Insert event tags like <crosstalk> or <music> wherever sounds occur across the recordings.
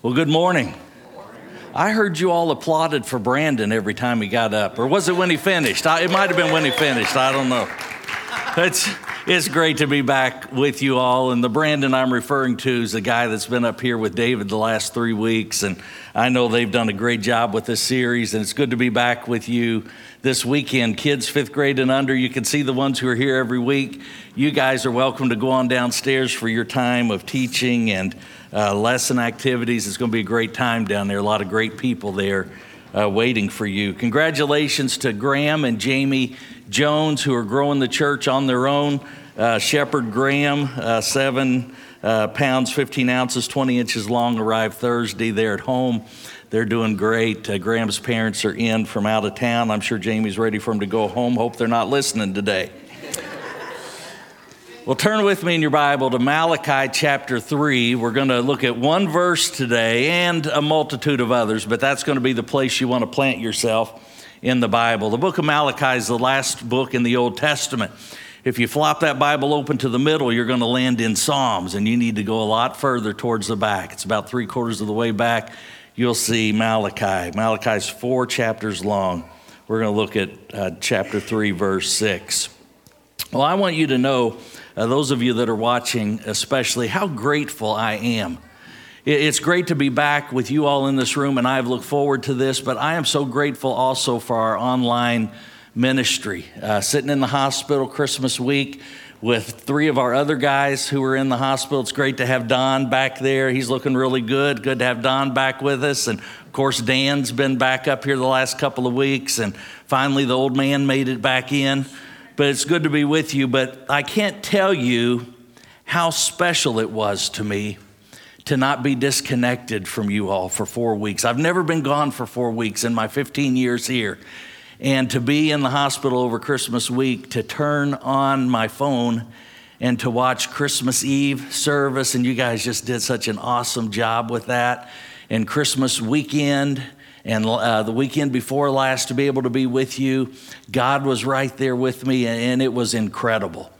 Well, good morning. I heard you all applauded for Brandon every time he got up, or was it when he finished? It might have been when he finished. I don't know. It's, it's great to be back with you all. And the Brandon I'm referring to is the guy that's been up here with David the last three weeks. And I know they've done a great job with this series. And it's good to be back with you this weekend. Kids, fifth grade and under, you can see the ones who are here every week. You guys are welcome to go on downstairs for your time of teaching and uh, lesson activities. It's going to be a great time down there. A lot of great people there uh, waiting for you. Congratulations to Graham and Jamie Jones, who are growing the church on their own. Uh, Shepherd Graham, uh, seven uh, pounds, 15 ounces, 20 inches long, arrived Thursday. They're at home. They're doing great. Uh, Graham's parents are in from out of town. I'm sure Jamie's ready for him to go home. Hope they're not listening today. Well, turn with me in your Bible to Malachi chapter 3. We're going to look at one verse today and a multitude of others, but that's going to be the place you want to plant yourself in the Bible. The book of Malachi is the last book in the Old Testament. If you flop that Bible open to the middle, you're going to land in Psalms, and you need to go a lot further towards the back. It's about three quarters of the way back. You'll see Malachi. Malachi's four chapters long. We're going to look at uh, chapter 3, verse 6. Well, I want you to know uh, those of you that are watching, especially, how grateful I am. It's great to be back with you all in this room, and I've looked forward to this, but I am so grateful also for our online ministry. Uh, sitting in the hospital Christmas week with three of our other guys who were in the hospital. It's great to have Don back there. He's looking really good. Good to have Don back with us. And of course, Dan's been back up here the last couple of weeks, and finally, the old man made it back in but it's good to be with you. But I can't tell you how special it was to me to not be disconnected from you all for four weeks. I've never been gone for four weeks in my 15 years here. And to be in the hospital over Christmas week, to turn on my phone and to watch Christmas Eve service, and you guys just did such an awesome job with that. And Christmas weekend, and uh, the weekend before last to be able to be with you. God was right there with me, and it was incredible.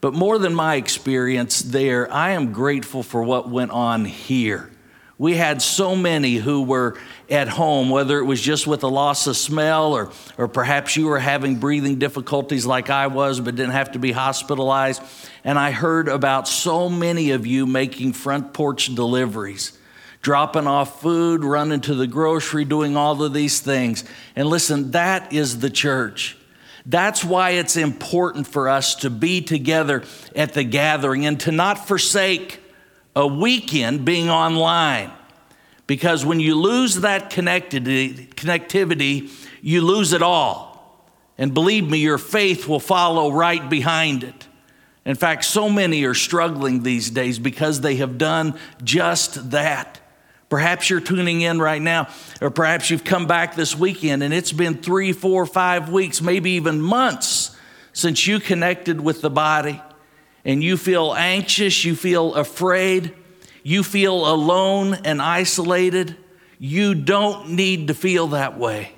But more than my experience there, I am grateful for what went on here. We had so many who were at home, whether it was just with a loss of smell or, or perhaps you were having breathing difficulties like I was, but didn't have to be hospitalized. And I heard about so many of you making front porch deliveries dropping off food, running to the grocery, doing all of these things. And listen, that is the church. That's why it's important for us to be together at the gathering and to not forsake a weekend being online. Because when you lose that connectivity, you lose it all. And believe me, your faith will follow right behind it. In fact, so many are struggling these days because they have done just that. Perhaps you're tuning in right now, or perhaps you've come back this weekend and it's been three, four, five weeks, maybe even months since you connected with the body and you feel anxious, you feel afraid, you feel alone and isolated. You don't need to feel that way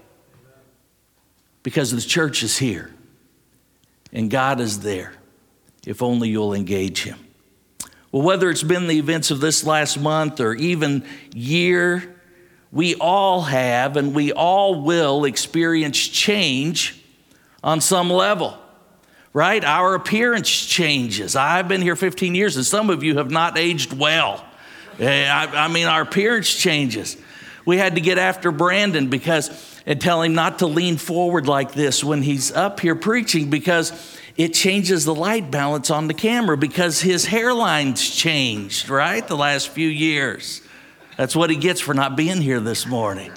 because the church is here and God is there if only you'll engage Him. Well, whether it's been the events of this last month or even year, we all have and we all will experience change on some level, right? Our appearance changes. I've been here 15 years and some of you have not aged well. Eh, I, I mean, our appearance changes. We had to get after Brandon because and tell him not to lean forward like this when he's up here preaching because it changes the light balance on the camera because his hairline's changed, right? The last few years. That's what he gets for not being here this morning.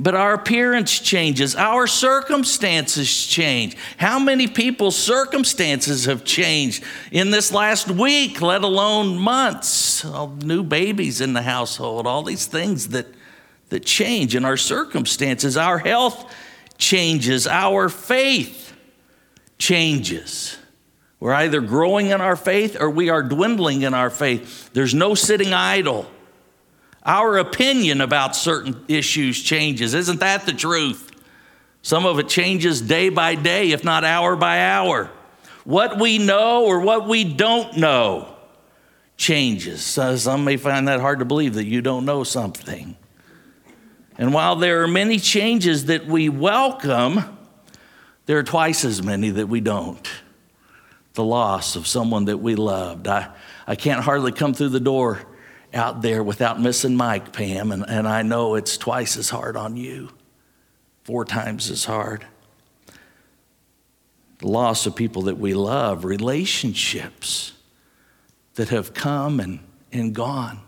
But our appearance changes, our circumstances change. How many people's circumstances have changed in this last week, let alone months? New babies in the household, all these things that, that change in our circumstances. Our health changes, our faith changes. We're either growing in our faith or we are dwindling in our faith. There's no sitting idle. Our opinion about certain issues changes. Isn't that the truth? Some of it changes day by day, if not hour by hour. What we know or what we don't know changes. Some may find that hard to believe that you don't know something. And while there are many changes that we welcome, there are twice as many that we don't. The loss of someone that we loved. I, I can't hardly come through the door out there without missing Mike, Pam, and, and I know it's twice as hard on you, four times as hard. The loss of people that we love, relationships that have come and, and gone,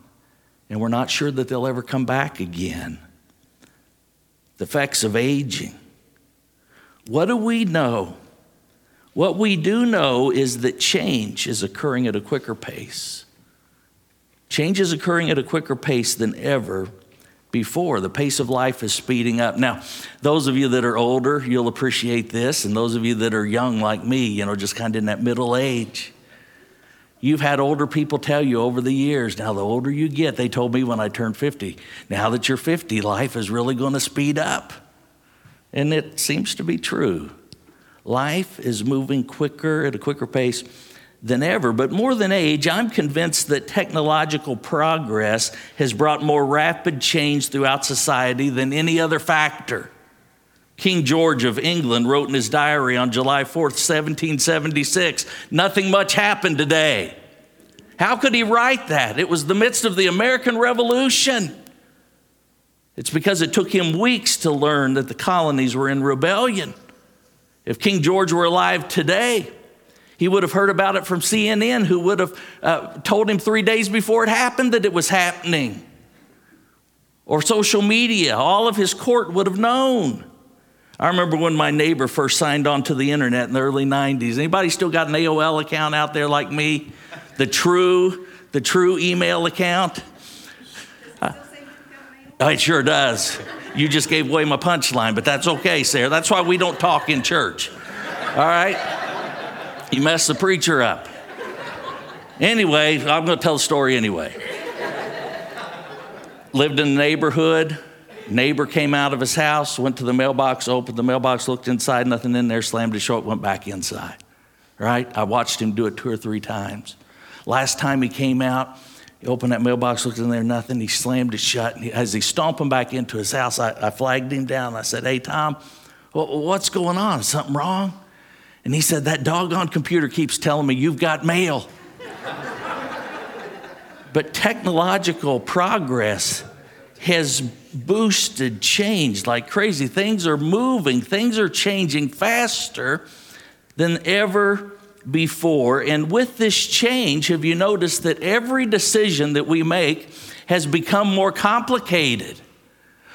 and we're not sure that they'll ever come back again. The effects of aging. What do we know? What we do know is that change is occurring at a quicker pace. Change is occurring at a quicker pace than ever before. The pace of life is speeding up. Now, those of you that are older, you'll appreciate this, and those of you that are young like me, you know, just kind of in that middle age. You've had older people tell you over the years, now the older you get, they told me when I turned 50, now that you're 50, life is really going to speed up. And it seems to be true. Life is moving quicker at a quicker pace than ever. But more than age, I'm convinced that technological progress has brought more rapid change throughout society than any other factor. King George of England wrote in his diary on July 4th, 1776, nothing much happened today. How could he write that? It was the midst of the American Revolution. It's because it took him weeks to learn that the colonies were in rebellion. If King George were alive today, he would have heard about it from CNN, who would have uh, told him three days before it happened that it was happening. Or social media, all of his court would have known. I remember when my neighbor first signed on to the internet in the early 90s. Anybody still got an AOL account out there like me? The true, the true email account? Uh, it sure does. You just gave away my punchline, but that's okay, Sarah. That's why we don't talk in church. All right? You messed the preacher up. Anyway, I'm going to tell the story anyway. Lived in the neighborhood. Neighbor came out of his house, went to the mailbox, opened the mailbox, looked inside, nothing in there, slammed his shut, went back inside. Right? I watched him do it two or three times. Last time he came out, he opened that mailbox, looked in there, nothing. He slammed it shut. And as he stomped back into his house, I, I flagged him down. I said, Hey, Tom, what's going on? Is something wrong? And he said, That doggone computer keeps telling me you've got mail. <laughs> but technological progress has boosted change like crazy. Things are moving, things are changing faster than ever before. And with this change, have you noticed that every decision that we make has become more complicated?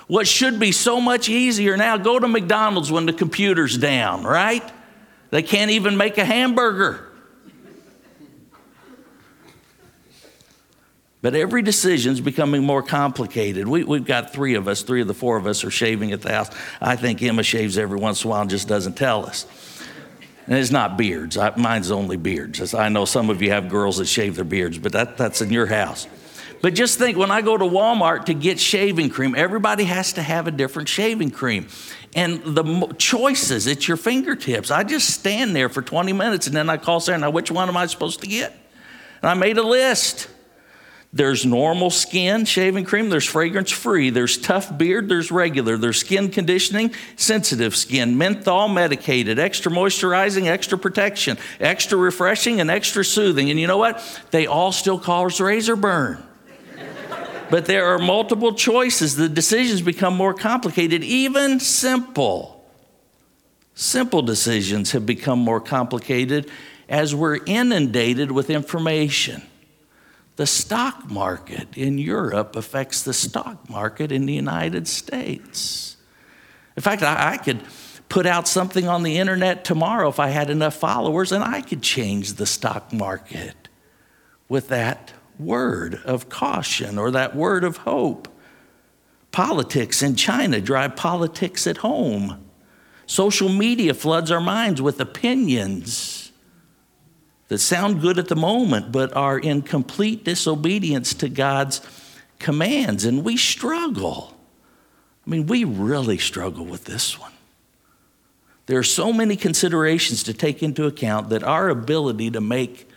What should be so much easier now, go to McDonald's when the computer's down, right? They can't even make a hamburger. But every decision is becoming more complicated. We, have got three of us, three of the four of us are shaving at the house. I think Emma shaves every once in a while and just doesn't tell us. And it's not beards. I, mine's only beards. I know some of you have girls that shave their beards, but that, that's in your house. But just think when I go to Walmart to get shaving cream, everybody has to have a different shaving cream. And the choices at your fingertips. I just stand there for 20 minutes and then I call Sarah, now which one am I supposed to get? And I made a list. There's normal skin shaving cream, there's fragrance free, there's tough beard, there's regular, there's skin conditioning, sensitive skin, menthol medicated, extra moisturizing, extra protection, extra refreshing, and extra soothing. And you know what? They all still cause razor burn but there are multiple choices. The decisions become more complicated, even simple. Simple decisions have become more complicated as we're inundated with information. The stock market in Europe affects the stock market in the United States. In fact, I, I could put out something on the internet tomorrow if I had enough followers, and I could change the stock market with that word of caution or that word of hope. Politics in China drive politics at home. Social media floods our minds with opinions that sound good at the moment but are in complete disobedience to God's commands. And we struggle. I mean, we really struggle with this one. There are so many considerations to take into account that our ability to make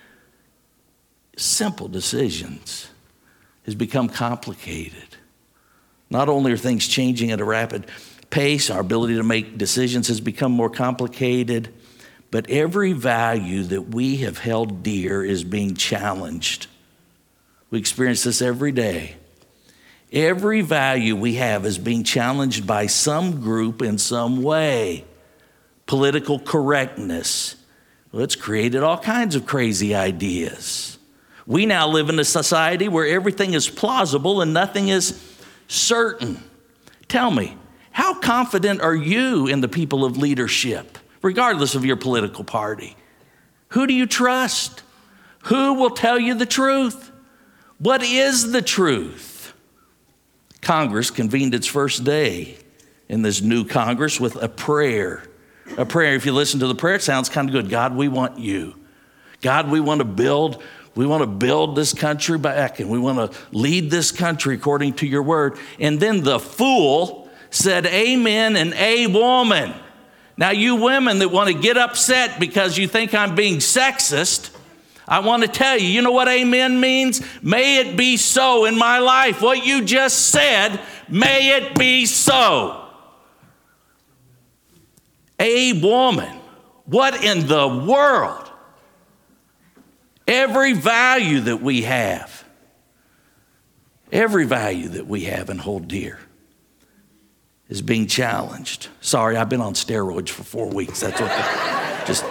simple decisions has become complicated. Not only are things changing at a rapid pace, our ability to make decisions has become more complicated, but every value that we have held dear is being challenged. We experience this every day. Every value we have is being challenged by some group in some way. Political correctness. Well, it's created all kinds of crazy ideas. We now live in a society where everything is plausible and nothing is certain. Tell me, how confident are you in the people of leadership, regardless of your political party? Who do you trust? Who will tell you the truth? What is the truth? Congress convened its first day in this new Congress with a prayer. A prayer, if you listen to the prayer, it sounds kind of good. God, we want you. God, we want to build we want to build this country back and we want to lead this country according to your word. And then the fool said, Amen and a woman. Now, you women that want to get upset because you think I'm being sexist, I want to tell you, you know what amen means? May it be so in my life. What you just said, may it be so. A woman. What in the world? Every value that we have, every value that we have and hold dear is being challenged. Sorry, I've been on steroids for four weeks. That's what, just,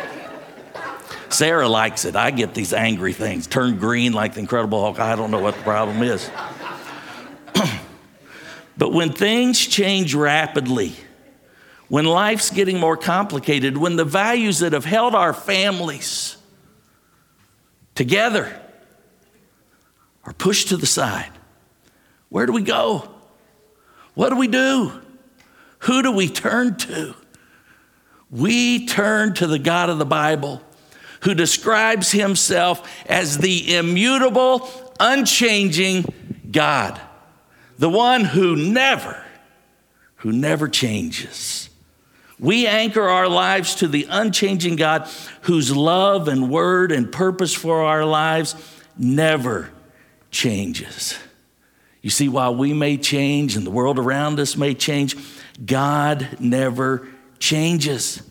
Sarah likes it. I get these angry things, turn green like the Incredible Hulk. I don't know what the problem is. <clears throat> but when things change rapidly, when life's getting more complicated, when the values that have held our families, together are pushed to the side. Where do we go? What do we do? Who do we turn to? We turn to the God of the Bible who describes himself as the immutable, unchanging God, the one who never, who never changes. We anchor our lives to the unchanging God whose love and word and purpose for our lives never changes. You see, while we may change and the world around us may change, God never changes.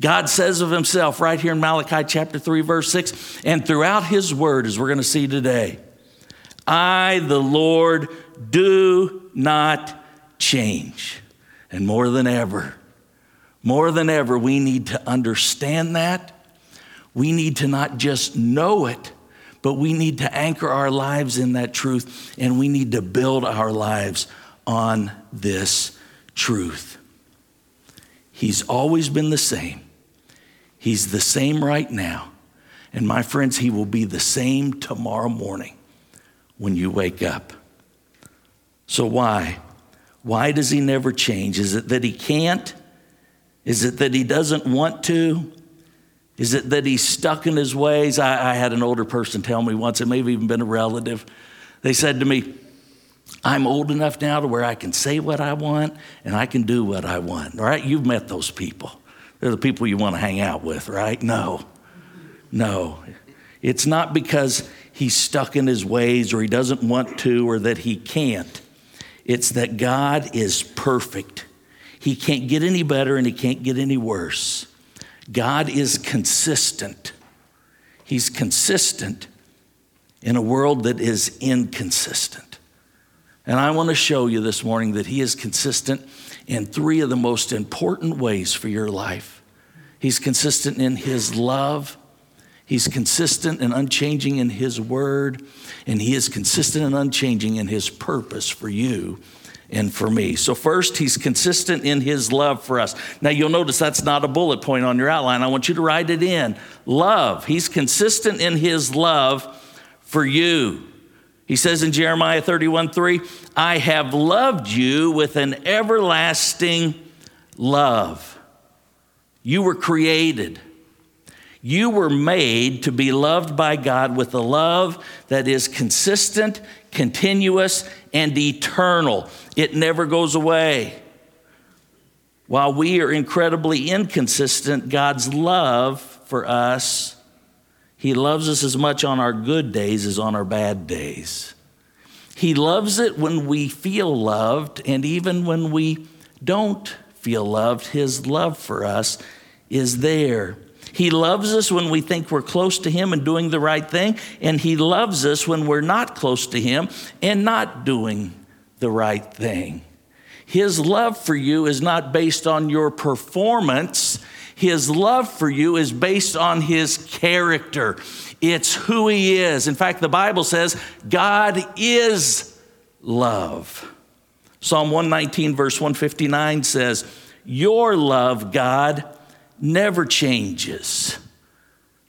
God says of himself right here in Malachi chapter 3, verse 6, and throughout his word, as we're going to see today, I, the Lord, do not change. And more than ever, more than ever, we need to understand that. We need to not just know it, but we need to anchor our lives in that truth and we need to build our lives on this truth. He's always been the same. He's the same right now. And my friends, He will be the same tomorrow morning when you wake up. So, why? Why does He never change? Is it that He can't? Is it that he doesn't want to? Is it that he's stuck in his ways? I, I, had an older person tell me once, it may have even been a relative. They said to me, I'm old enough now to where I can say what I want and I can do what I want. All right? You've met those people. They're the people you want to hang out with, right? No. No. It's not because he's stuck in his ways or he doesn't want to or that he can't. It's that God is perfect he can't get any better and he can't get any worse. God is consistent. He's consistent in a world that is inconsistent. And I want to show you this morning that He is consistent in three of the most important ways for your life. He's consistent in His love, He's consistent and unchanging in His word, and He is consistent and unchanging in His purpose for you and for me. So, first, he's consistent in his love for us. Now, you'll notice that's not a bullet point on your outline. I want you to write it in. Love. He's consistent in his love for you. He says in Jeremiah 31 3, I have loved you with an everlasting love. You were created. You were made to be loved by God with a love that is consistent, continuous, and eternal. It never goes away. While we are incredibly inconsistent, God's love for us, He loves us as much on our good days as on our bad days. He loves it when we feel loved, and even when we don't feel loved, His love for us is there. He loves us when we think we're close to Him and doing the right thing, and He loves us when we're not close to Him and not doing the right thing. His love for you is not based on your performance. His love for you is based on his character. It's who he is. In fact, the Bible says God is love. Psalm 119, verse 159 says, Your love, God, never changes.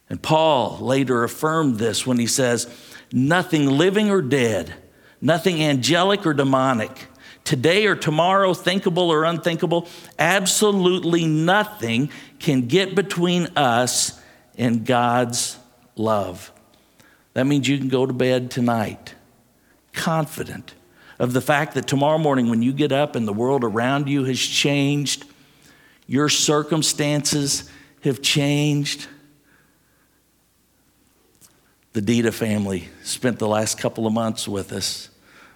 And Paul later affirmed this when he says, Nothing living or dead, nothing angelic or demonic, today or tomorrow, thinkable or unthinkable, absolutely nothing can get between us and God's love. That means you can go to bed tonight confident of the fact that tomorrow morning, when you get up and the world around you has changed, your circumstances have changed. The Dita family spent the last couple of months with us.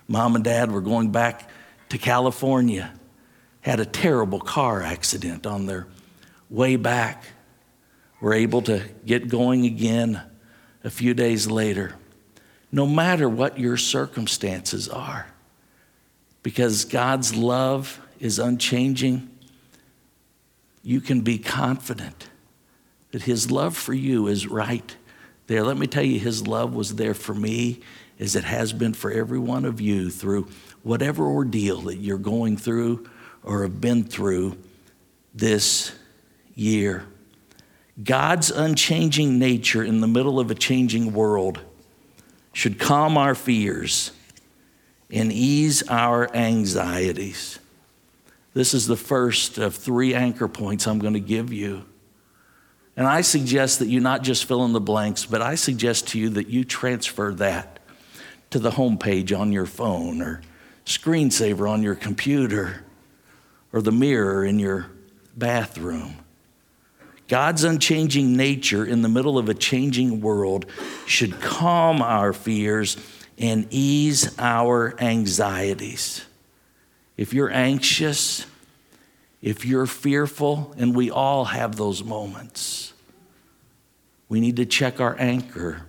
Mom and dad were going back to California, had a terrible car accident on their way back. Were able to get going again a few days later. No matter what your circumstances are, because God's love is unchanging, you can be confident that His love for you is right there. Let me tell you, His love was there for me as it has been for every one of you through whatever ordeal that you're going through or have been through this year. God's unchanging nature in the middle of a changing world should calm our fears and ease our anxieties. This is the first of three anchor points I'm going to give you. And I suggest that you not just fill in the blanks, but I suggest to you that you transfer that to the home page on your phone or screensaver on your computer or the mirror in your bathroom. God's unchanging nature in the middle of a changing world should calm our fears and ease our anxieties. If you're anxious, if you're fearful, and we all have those moments, we need to check our anchor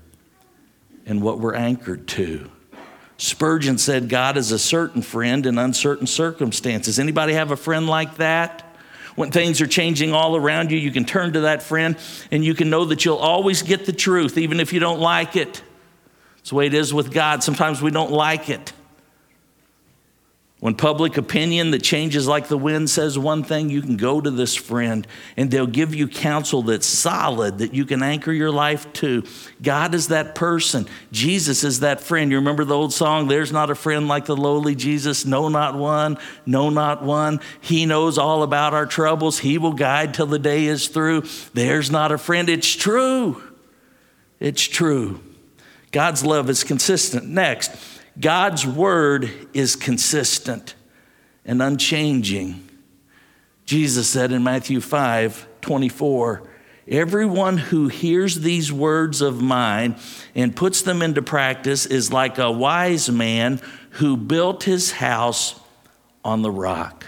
and what we're anchored to. Spurgeon said God is a certain friend in uncertain circumstances. Anybody have a friend like that? When things are changing all around you, you can turn to that friend and you can know that you'll always get the truth, even if you don't like it. It's the way it is with God. Sometimes we don't like it. When public opinion that changes like the wind says one thing, you can go to this friend and they'll give you counsel that's solid that you can anchor your life to. God is that person. Jesus is that friend. You remember the old song, There's Not a Friend Like the Lowly Jesus? No, not one. No, not one. He knows all about our troubles. He will guide till the day is through. There's not a friend. It's true. It's true. God's love is consistent. Next, God's word is consistent and unchanging. Jesus said in Matthew 5 24, Everyone who hears these words of mine and puts them into practice is like a wise man who built his house on the rock.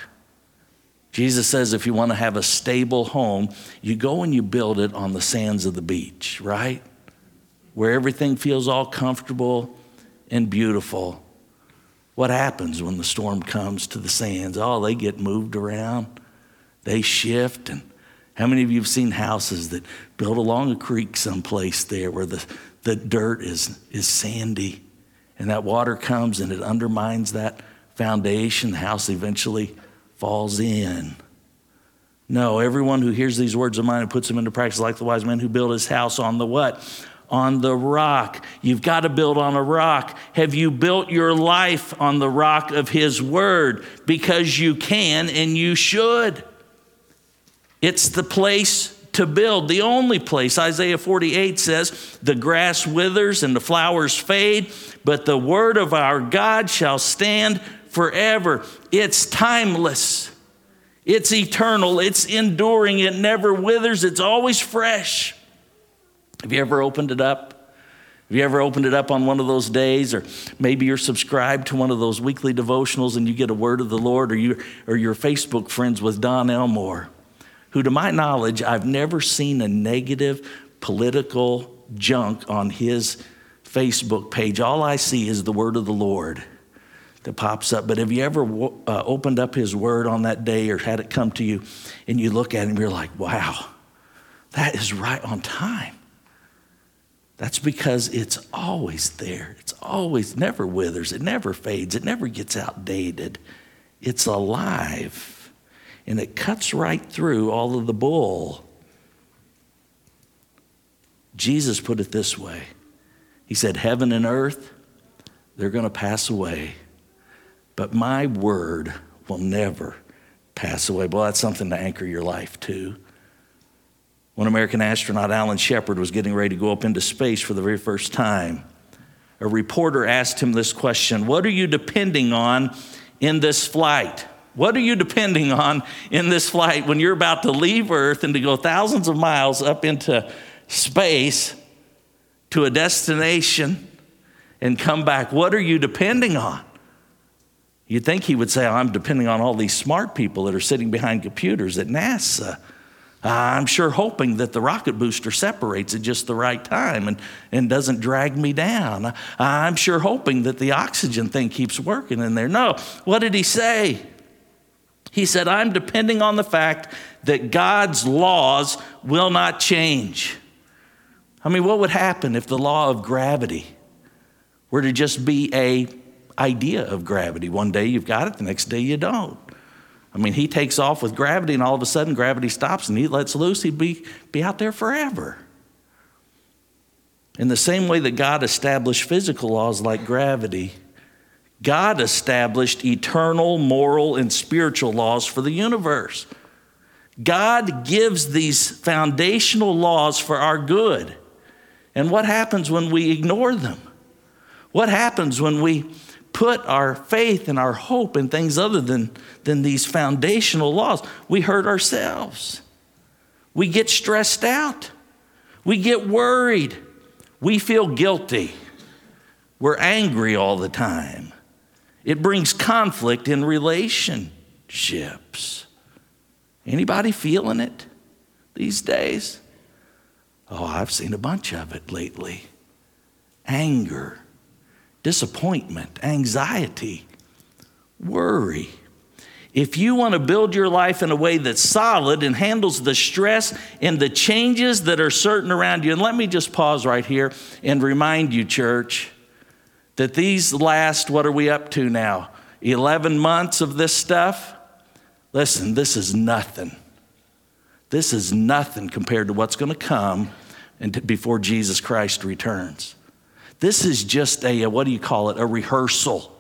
Jesus says if you want to have a stable home, you go and you build it on the sands of the beach, right? Where everything feels all comfortable and beautiful. What happens when the storm comes to the sands? Oh, they get moved around, they shift. And how many of you have seen houses that built along a creek someplace there where the, the dirt is, is sandy and that water comes and it undermines that foundation? The house eventually falls in. No, everyone who hears these words of mine and puts them into practice, like the wise man who built his house on the what? On the rock. You've got to build on a rock. Have you built your life on the rock of His Word? Because you can and you should. It's the place to build, the only place. Isaiah 48 says, The grass withers and the flowers fade, but the Word of our God shall stand forever. It's timeless. It's eternal, it's enduring, it never withers, it's always fresh. Have you ever opened it up? Have you ever opened it up on one of those days, or maybe you're subscribed to one of those weekly devotionals and you get a word of the Lord, or you or you're Facebook friends with Don Elmore, who, to my knowledge, I've never seen a negative political junk on his Facebook page. All I see is the word of the Lord that pops up. But have you ever uh, opened up his word on that day or had it come to you and you look at him, and you're like, wow, that is right on time. That's because it's always there. It's always never withers. It never fades. It never gets outdated. It's alive. And it cuts right through all of the bull. Jesus put it this way He said, Heaven and earth, they're going to pass away, but my word will never pass away. Well, that's something to anchor your life to. One American astronaut, Alan Shepard, was getting ready to go up into space for the very first time. A reporter asked him this question What are you depending on in this flight? What are you depending on in this flight when you're about to leave Earth and to go thousands of miles up into space to a destination and come back? What are you depending on? You'd think he would say, oh, I'm depending on all these smart people that are sitting behind computers at NASA. I'm sure hoping that the rocket booster separates at just the right time and, and doesn't drag me down. I'm sure hoping that the oxygen thing keeps working in there. No, what did he say? He said, I'm depending on the fact that God's laws will not change. I mean, what would happen if the law of gravity were to just be a idea of gravity? One day you've got it, the next day you don't. I mean, he takes off with gravity, and all of a sudden gravity stops and he lets loose, he'd be, be out there forever. In the same way that God established physical laws like gravity, God established eternal, moral, and spiritual laws for the universe. God gives these foundational laws for our good. And what happens when we ignore them? What happens when we put our faith and our hope in things other than, than these foundational laws, we hurt ourselves. We get stressed out. We get worried. We feel guilty. We're angry all the time. It brings conflict in relationships. Anybody feeling it these days? Oh, I've seen a bunch of it lately. Anger, disappointment, anxiety, worry. If you want to build your life in a way that's solid and handles the stress and the changes that are certain around you, and let me just pause right here and remind you, church, that these last, what are we up to now? 11 months of this stuff? Listen, this is nothing. This is nothing compared to what's going to come before Jesus Christ returns. This is just a, uh, what do you call it, a rehearsal.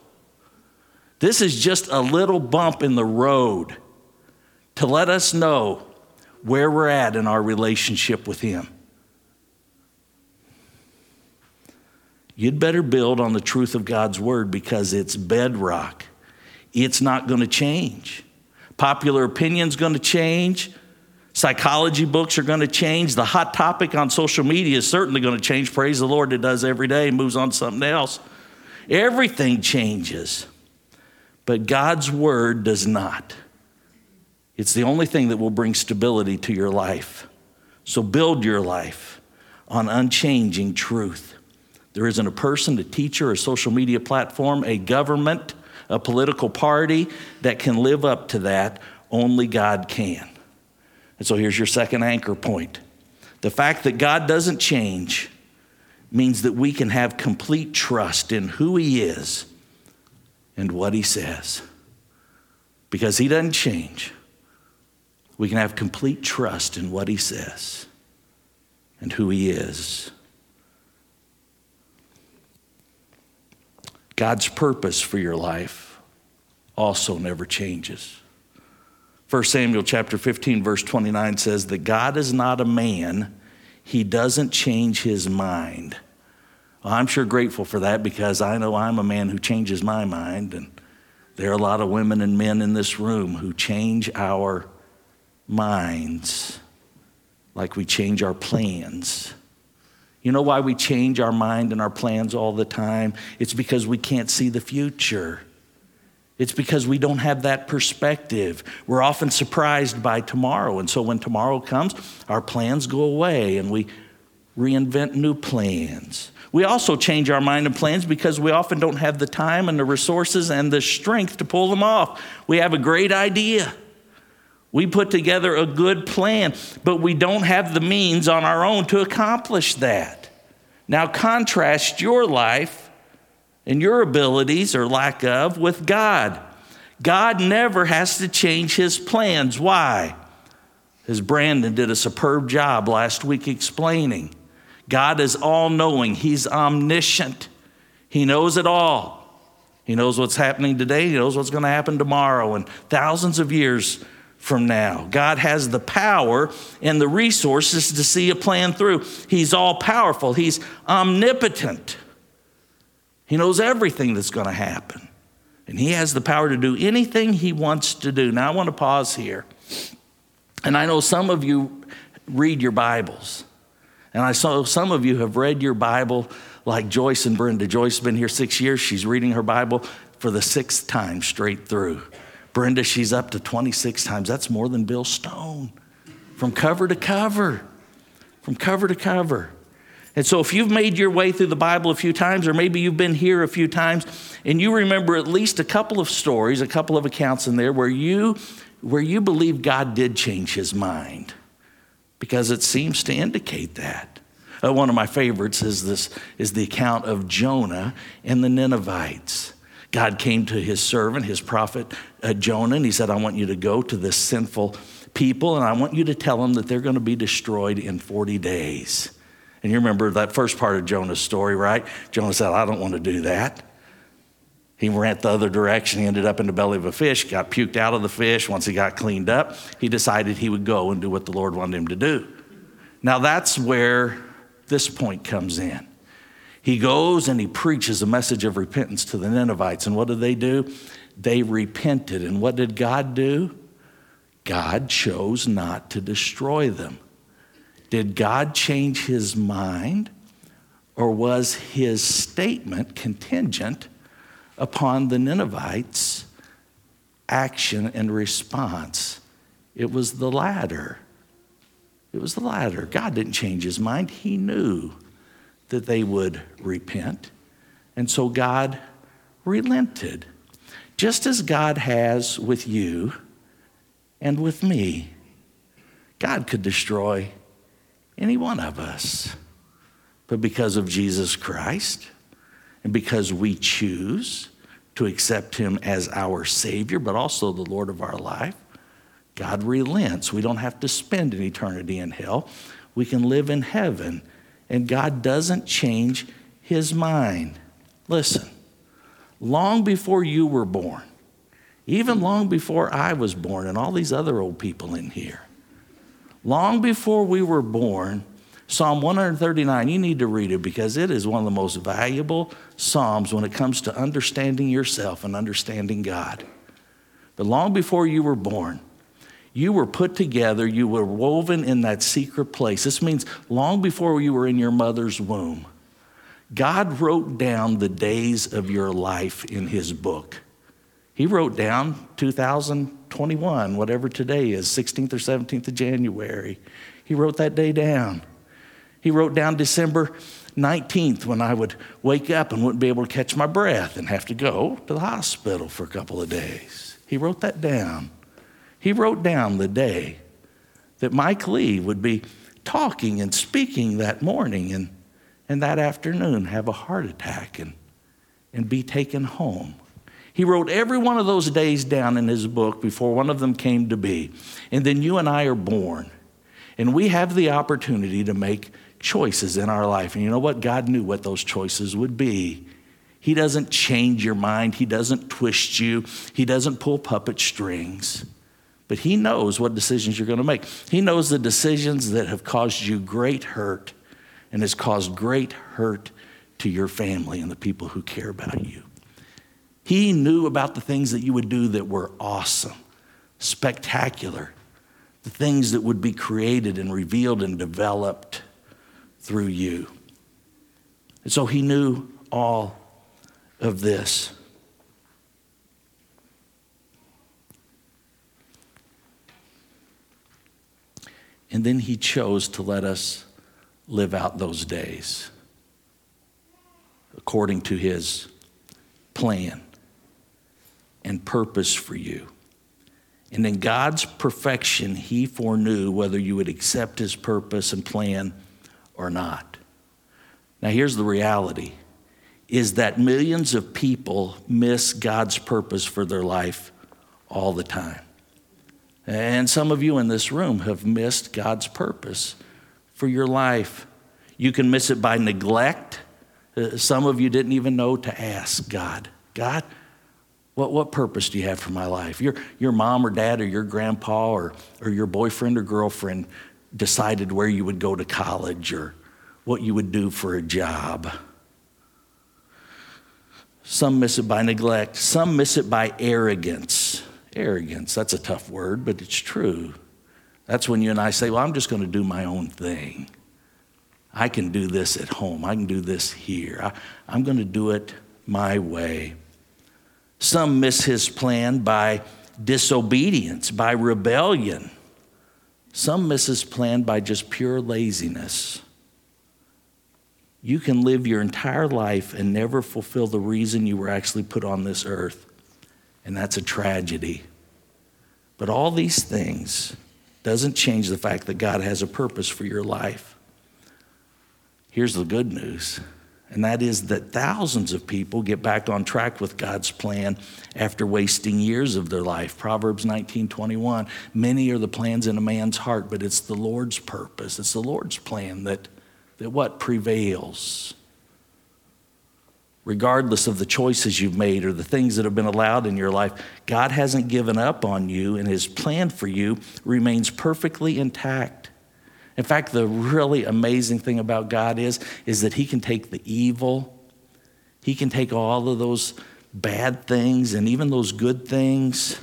This is just a little bump in the road to let us know where we're at in our relationship with Him. You'd better build on the truth of God's Word because it's bedrock. It's not going to change. Popular opinion's going to change. Psychology books are going to change. The hot topic on social media is certainly going to change. Praise the Lord, it does every day, moves on to something else. Everything changes. But God's word does not. It's the only thing that will bring stability to your life. So build your life on unchanging truth. There isn't a person, a teacher, a social media platform, a government, a political party that can live up to that. Only God can. And so here's your second anchor point the fact that God doesn't change means that we can have complete trust in who He is and what He says. Because He doesn't change, we can have complete trust in what He says and who He is. God's purpose for your life also never changes. 1 Samuel chapter 15 verse 29 says that God is not a man, he doesn't change his mind. Well, I'm sure grateful for that because I know I'm a man who changes my mind and there are a lot of women and men in this room who change our minds like we change our plans. You know why we change our mind and our plans all the time? It's because we can't see the future. It's because we don't have that perspective. We're often surprised by tomorrow. And so when tomorrow comes, our plans go away and we reinvent new plans. We also change our mind and plans because we often don't have the time and the resources and the strength to pull them off. We have a great idea. We put together a good plan, but we don't have the means on our own to accomplish that. Now, contrast your life and your abilities or lack of with God. God never has to change his plans. Why? As Brandon did a superb job last week explaining, God is all knowing, He's omniscient, He knows it all. He knows what's happening today, He knows what's going to happen tomorrow, and thousands of years from now. God has the power and the resources to see a plan through. He's all powerful, He's omnipotent. He knows everything that's going to happen. And He has the power to do anything He wants to do. Now, I want to pause here. And I know some of you read your Bibles. And I saw some of you have read your Bible like Joyce and Brenda. Joyce has been here six years. She's reading her Bible for the sixth time straight through. Brenda, she's up to 26 times. That's more than Bill Stone from cover to cover. From cover to cover. And so, if you've made your way through the Bible a few times, or maybe you've been here a few times, and you remember at least a couple of stories, a couple of accounts in there where you, where you believe God did change his mind, because it seems to indicate that. Uh, one of my favorites is this is the account of Jonah and the Ninevites. God came to his servant, his prophet uh, Jonah, and he said, I want you to go to this sinful people, and I want you to tell them that they're going to be destroyed in 40 days. And you remember that first part of Jonah's story, right? Jonah said, I don't want to do that. He went the other direction. He ended up in the belly of a fish, got puked out of the fish. Once he got cleaned up, he decided he would go and do what the Lord wanted him to do. Now, that's where this point comes in. He goes and he preaches a message of repentance to the Ninevites. And what did they do? They repented. And what did God do? God chose not to destroy them. Did God change his mind? Or was his statement contingent upon the Ninevites' action and response? It was the latter. It was the latter. God didn't change his mind, he knew that they would repent. And so God relented, just as God has with you and with me. God could destroy any one of us. But because of Jesus Christ, and because we choose to accept him as our Savior, but also the Lord of our life, God relents. We don't have to spend an eternity in hell. We can live in heaven and God doesn't change his mind. Listen, long before you were born, even long before I was born, and all these other old people in here, long before we were born, Psalm 139, you need to read it because it is one of the most valuable Psalms when it comes to understanding yourself and understanding God. But long before you were born, you were put together, you were woven in that secret place. This means long before you were in your mother's womb, God wrote down the days of your life in His book. He wrote down 2021, whatever today is, 16th or 17th of January. He wrote that day down. He wrote down December 19th when I would wake up and wouldn't be able to catch my breath and have to go to the hospital for a couple of days. He wrote that down. He wrote down the day that Mike Lee would be talking and speaking that morning and, and that afternoon have a heart attack and, and be taken home. He wrote every one of those days down in his book before one of them came to be. And then you and I are born. And we have the opportunity to make choices in our life. And you know what? God knew what those choices would be. He doesn't change your mind, He doesn't twist you, He doesn't pull puppet strings. But He knows what decisions you're going to make. He knows the decisions that have caused you great hurt and has caused great hurt to your family and the people who care about you. He knew about the things that you would do that were awesome, spectacular, the things that would be created and revealed and developed through you. And so he knew all of this. And then he chose to let us live out those days according to his plan and purpose for you. And in God's perfection, he foreknew whether you would accept his purpose and plan or not. Now, here's the reality is that millions of people miss God's purpose for their life all the time. And some of you in this room have missed God's purpose for your life. You can miss it by neglect. Uh, some of you didn't even know to ask God, God, what, what purpose do you have for my life? Your, your mom or dad or your grandpa or, or your boyfriend or girlfriend decided where you would go to college or what you would do for a job. Some miss it by neglect, some miss it by arrogance. Arrogance, that's a tough word, but it's true. That's when you and I say, Well, I'm just going to do my own thing. I can do this at home, I can do this here. I, am going to do it my way. Some miss his plan by disobedience, by rebellion. Some miss his plan by just pure laziness. You can live your entire life and never fulfill the reason you were actually put on this earth and that's a tragedy. But all these things doesn't change the fact that God has a purpose for your life. Here's the good news, and that is that thousands of people get back on track with God's plan after wasting years of their life. Proverbs 19:21, many are the plans in a man's heart, but it's the Lord's purpose. It's the Lord's plan that that what prevails regardless of the choices you've made or the things that have been allowed in your life, God hasn't given up on you, and His plan for you remains perfectly intact. In fact, the really amazing thing about God is, is that He can take the evil, He can take all of those bad things and even those good things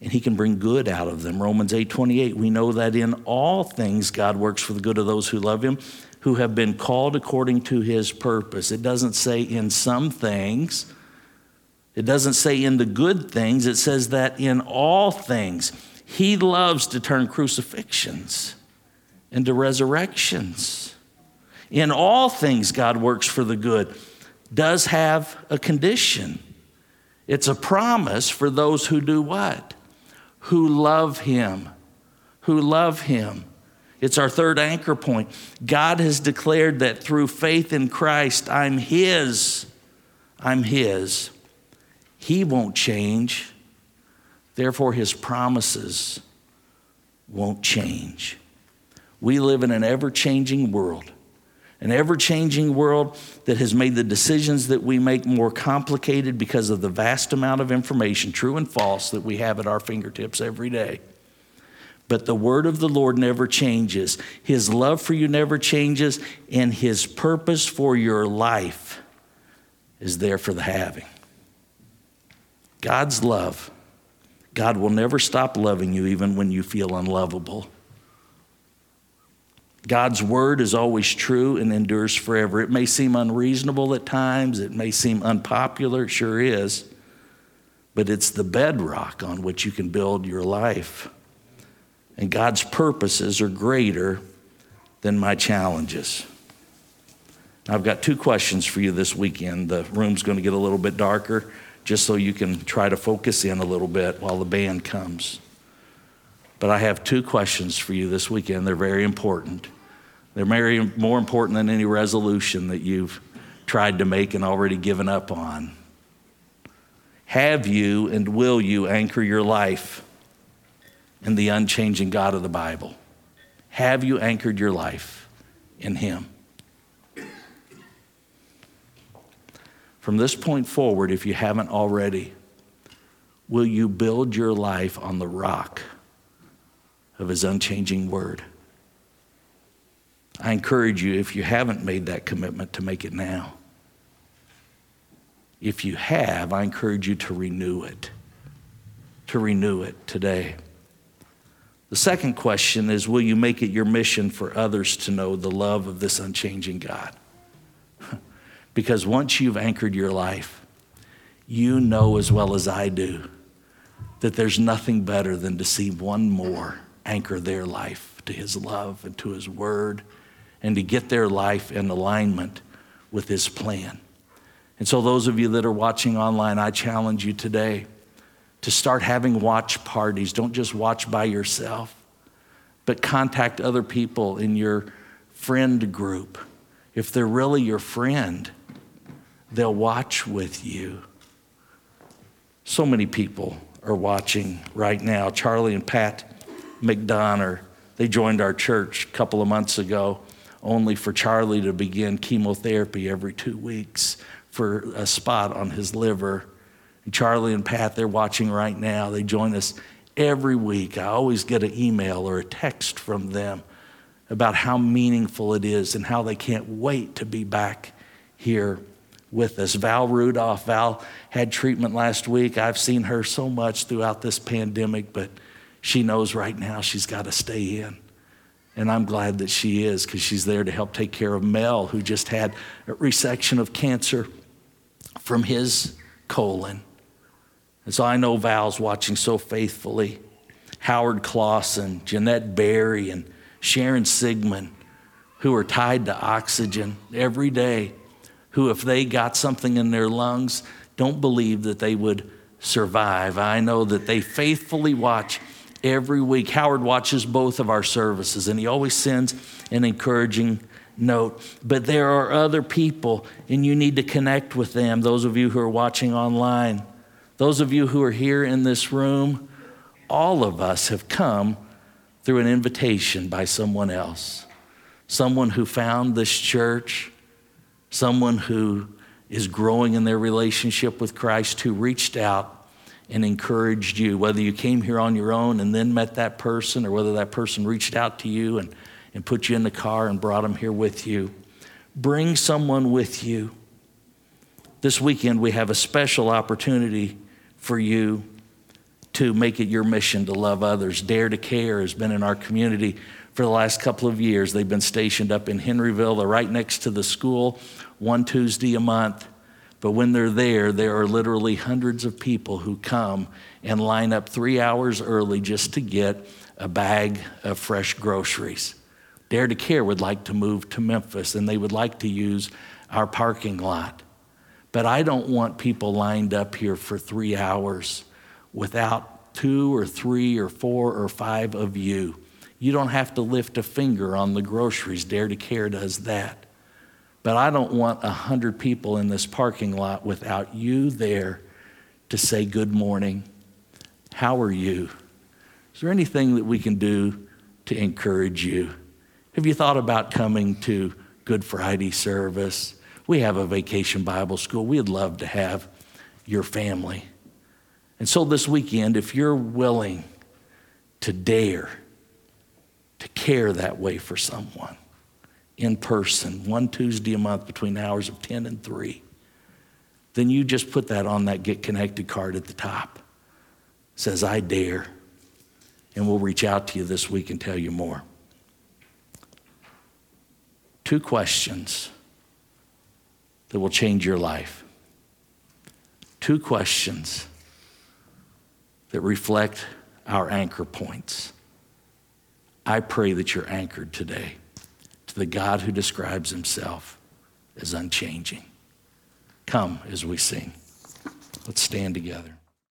and he can bring good out of them romans 8 28 we know that in all things god works for the good of those who love him who have been called according to his purpose. It doesn't say in some things, it doesn't say in the good things, it says that in all things. He loves to turn crucifixions into resurrections. In all things, God works for the good, does have a condition. It's a promise for those who do what? Who love Him. Who love Him. It's our third anchor point. God has declared that through faith in Christ, I'm His. I'm His. He won't change. Therefore, His promises won't change. We live in an ever changing world, an ever changing world that has made the decisions that we make more complicated because of the vast amount of information, true and false, that we have at our fingertips every day. But the word of the Lord never changes. His love for you never changes, and his purpose for your life is there for the having. God's love. God will never stop loving you even when you feel unlovable. God's word is always true and endures forever. It may seem unreasonable at times, it may seem unpopular, it sure is, but it's the bedrock on which you can build your life. And God's purposes are greater than my challenges. I've got two questions for you this weekend. The room's going to get a little bit darker just so you can try to focus in a little bit while the band comes. But I have two questions for you this weekend. They're very important. They're very, more important than any resolution that you've tried to make and already given up on. Have you and will you anchor your life in the unchanging God of the Bible? Have you anchored your life in Him? From this point forward, if you haven't already, will you build your life on the rock of His unchanging Word? I encourage you, if you haven't made that commitment, to make it now. If you have, I encourage you to renew it, to renew it today. The second question is Will you make it your mission for others to know the love of this unchanging God? Because once you've anchored your life, you know as well as I do that there's nothing better than to see one more anchor their life to His love and to His word and to get their life in alignment with His plan. And so, those of you that are watching online, I challenge you today to start having watch parties. Don't just watch by yourself, but contact other people in your friend group. If they're really your friend, they'll watch with you. So many people are watching right now. Charlie and Pat McDonough, they joined our church a couple of months ago, only for Charlie to begin chemotherapy every two weeks for a spot on his liver. And Charlie and Pat, they're watching right now. They join us every week. I always get an email or a text from them about how meaningful it is and how they can't wait to be back here with us. Val Rudolph, Val had treatment last week. I've seen her so much throughout this pandemic, but she knows right now she's got to stay in. And I'm glad that she is because she's there to help take care of Mel, who just had a resection of cancer from his colon. And so I know Val's watching so faithfully. Howard Clausen, Jeanette Barry, and Sharon Sigmund, who are tied to oxygen every day who, if they got something in their lungs, don't believe that they would survive. I know that they faithfully watch every week. Howard watches both of our services, and he always sends an encouraging note. But there are other people, and you need to connect with them. Those of you who are watching online, those of you who are here in this room, all of us have come through an invitation by someone else. Someone who found this church, someone who is growing in their relationship with Christ who reached out and encouraged you, whether you came here on your own and then met that person, or whether that person reached out to you and, and put you in the car and brought them here with you. Bring someone with you. This weekend, we have a special opportunity for you to make it your mission to love others. Dare to Care has been in our community for the last couple of years. They've been stationed up in Henryville. They're right next to the school, one Tuesday a month. But when they're there, there are literally hundreds of people who come and line up three hours early just to get a bag of fresh groceries. Dare to Care would like to move to Memphis and they would like to use our parking lot. But I don't want people lined up here for three hours without two or three or four or five of you you don't have to lift a finger on the groceries. Dare to Care does that. But I don't want a hundred people in this parking lot without you there to say good morning. How are you? Is there anything that we can do to encourage you? Have you thought about coming to Good Friday service? We have a vacation Bible school. We'd love to have your family. And so this weekend, if you're willing to dare, to care that way for someone in person, one Tuesday a month between hours of 10 and 3, then you just put that on that Get Connected card at the top. It says, I dare. And we'll reach out to you this week and tell you more. Two questions that will change your life. Two questions that reflect our anchor points. I pray that you're anchored today to the God who describes himself as unchanging. Come as we sing. Let's stand together.